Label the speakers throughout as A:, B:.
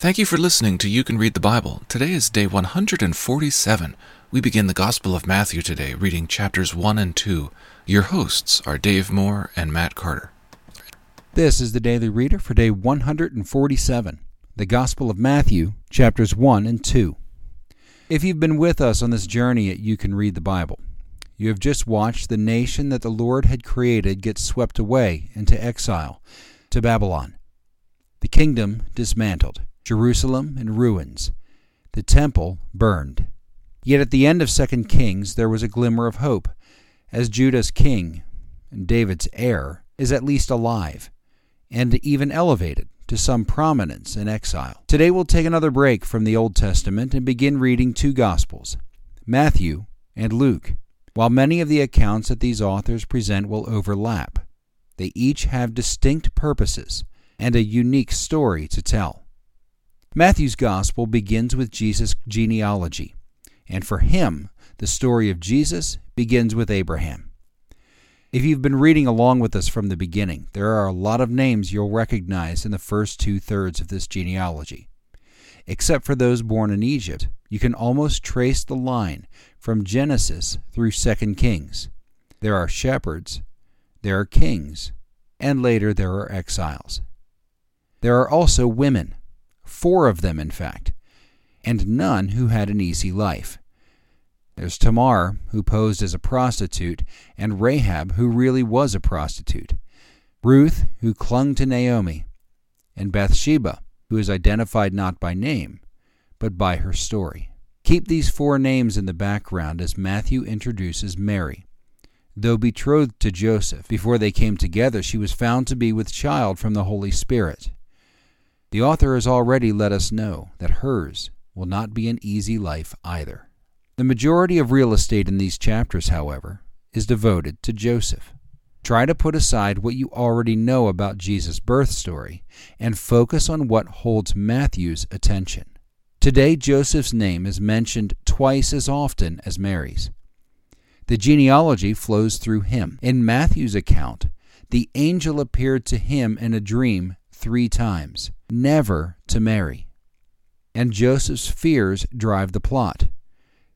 A: Thank you for listening to You Can Read the Bible. Today is day 147. We begin the Gospel of Matthew today, reading chapters 1 and 2. Your hosts are Dave Moore and Matt Carter.
B: This is the Daily Reader for day 147, the Gospel of Matthew, chapters 1 and 2. If you've been with us on this journey at You Can Read the Bible, you have just watched the nation that the Lord had created get swept away into exile to Babylon. The kingdom dismantled Jerusalem in ruins, the temple burned. Yet at the end of 2 Kings there was a glimmer of hope, as Judah's king and David's heir is at least alive, and even elevated to some prominence in exile. Today we'll take another break from the Old Testament and begin reading two Gospels, Matthew and Luke. While many of the accounts that these authors present will overlap, they each have distinct purposes and a unique story to tell. Matthew's Gospel begins with Jesus' genealogy, and for him, the story of Jesus begins with Abraham. If you've been reading along with us from the beginning, there are a lot of names you'll recognize in the first two thirds of this genealogy. Except for those born in Egypt, you can almost trace the line from Genesis through 2 Kings. There are shepherds, there are kings, and later there are exiles. There are also women, four of them, in fact, and none who had an easy life. There's Tamar, who posed as a prostitute, and Rahab, who really was a prostitute, Ruth, who clung to Naomi, and Bathsheba, who is identified not by name, but by her story. Keep these four names in the background as Matthew introduces Mary. Though betrothed to Joseph, before they came together, she was found to be with child from the Holy Spirit. The author has already let us know that hers will not be an easy life either. The majority of real estate in these chapters, however, is devoted to Joseph. Try to put aside what you already know about Jesus' birth story and focus on what holds Matthew's attention. Today, Joseph's name is mentioned twice as often as Mary's. The genealogy flows through him. In Matthew's account, the angel appeared to him in a dream three times, never to Mary. And Joseph's fears drive the plot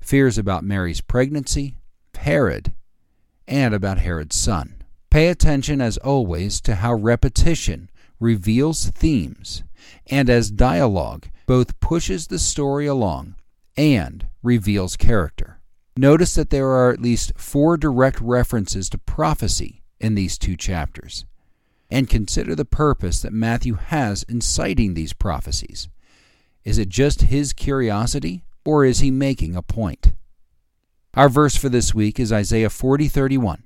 B: fears about Mary's pregnancy, Herod, and about Herod's son. Pay attention, as always, to how repetition reveals themes, and as dialogue both pushes the story along and reveals character. Notice that there are at least four direct references to prophecy in these two chapters and consider the purpose that Matthew has in citing these prophecies. Is it just his curiosity, or is he making a point? Our verse for this week is Isaiah 40:31.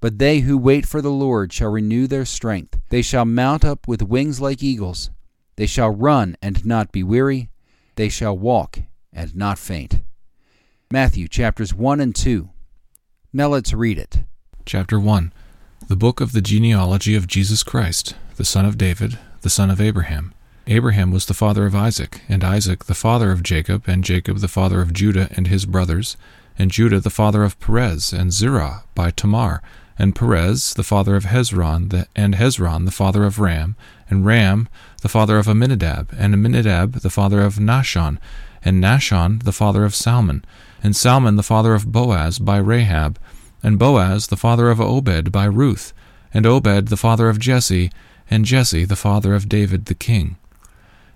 B: But they who wait for the Lord shall renew their strength. They shall mount up with wings like eagles. They shall run and not be weary. They shall walk and not faint. Matthew chapters 1 and 2. Now let's read it.
A: Chapter 1 the book of the genealogy of Jesus Christ, the son of David, the son of Abraham. Abraham was the father of Isaac, and Isaac the father of Jacob, and Jacob the father of Judah and his brothers, and Judah the father of Perez and Zerah by Tamar, and Perez the father of Hezron, and Hezron the father of Ram, and Ram the father of Amminadab, and Amminadab the father of Nahshon, and Nahshon the father of Salmon, and Salmon the father of Boaz by Rahab, and Boaz the father of Obed by Ruth, and Obed the father of Jesse, and Jesse the father of David the king.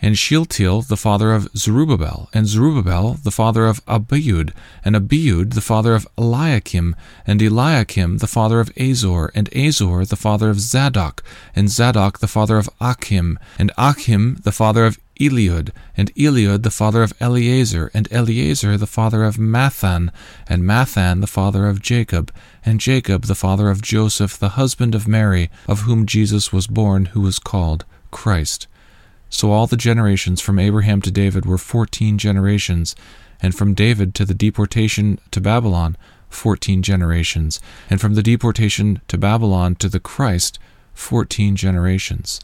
A: and Shealtiel the father of Zerubbabel, and Zerubbabel the father of Abiud, and Abiud the father of Eliakim, and Eliakim the father of Azor, and Azor the father of Zadok, and Zadok the father of Achim, and Achim the father of Eliud, and Eliud the father of Eleazar, and Eleazar the father of Matthan, and Matthan the father of Jacob, and Jacob the father of Joseph, the husband of Mary, of whom Jesus was born, who was called Christ. So all the generations from Abraham to David were fourteen generations, and from David to the deportation to Babylon, fourteen generations, and from the deportation to Babylon to the Christ, fourteen generations.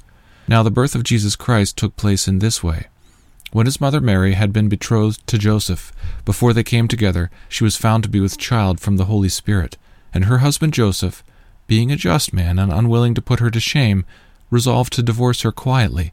A: Now the birth of Jesus Christ took place in this way. When his mother Mary had been betrothed to Joseph, before they came together, she was found to be with child from the Holy Spirit, and her husband Joseph, being a just man and unwilling to put her to shame, resolved to divorce her quietly.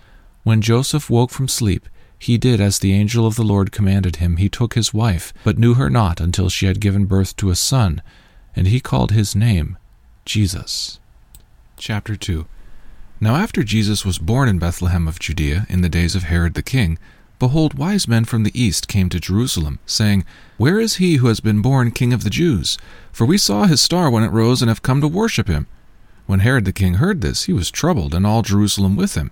A: When Joseph woke from sleep, he did as the angel of the Lord commanded him. He took his wife, but knew her not until she had given birth to a son, and he called his name Jesus. Chapter 2 Now after Jesus was born in Bethlehem of Judea in the days of Herod the king, behold, wise men from the east came to Jerusalem, saying, Where is he who has been born king of the Jews? For we saw his star when it rose and have come to worship him. When Herod the king heard this, he was troubled, and all Jerusalem with him.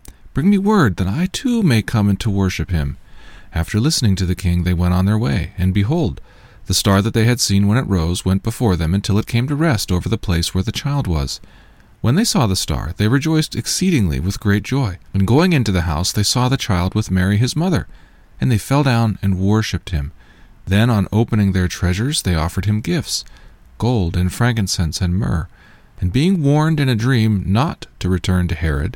A: Bring me word that I too may come and to worship him. After listening to the king, they went on their way, and behold, the star that they had seen when it rose went before them until it came to rest over the place where the child was. When they saw the star, they rejoiced exceedingly with great joy. And going into the house, they saw the child with Mary his mother, and they fell down and worshipped him. Then, on opening their treasures, they offered him gifts gold and frankincense and myrrh. And being warned in a dream not to return to Herod,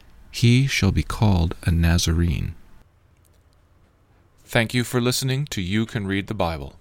A: he shall be called a Nazarene. Thank you for listening to You Can Read the Bible.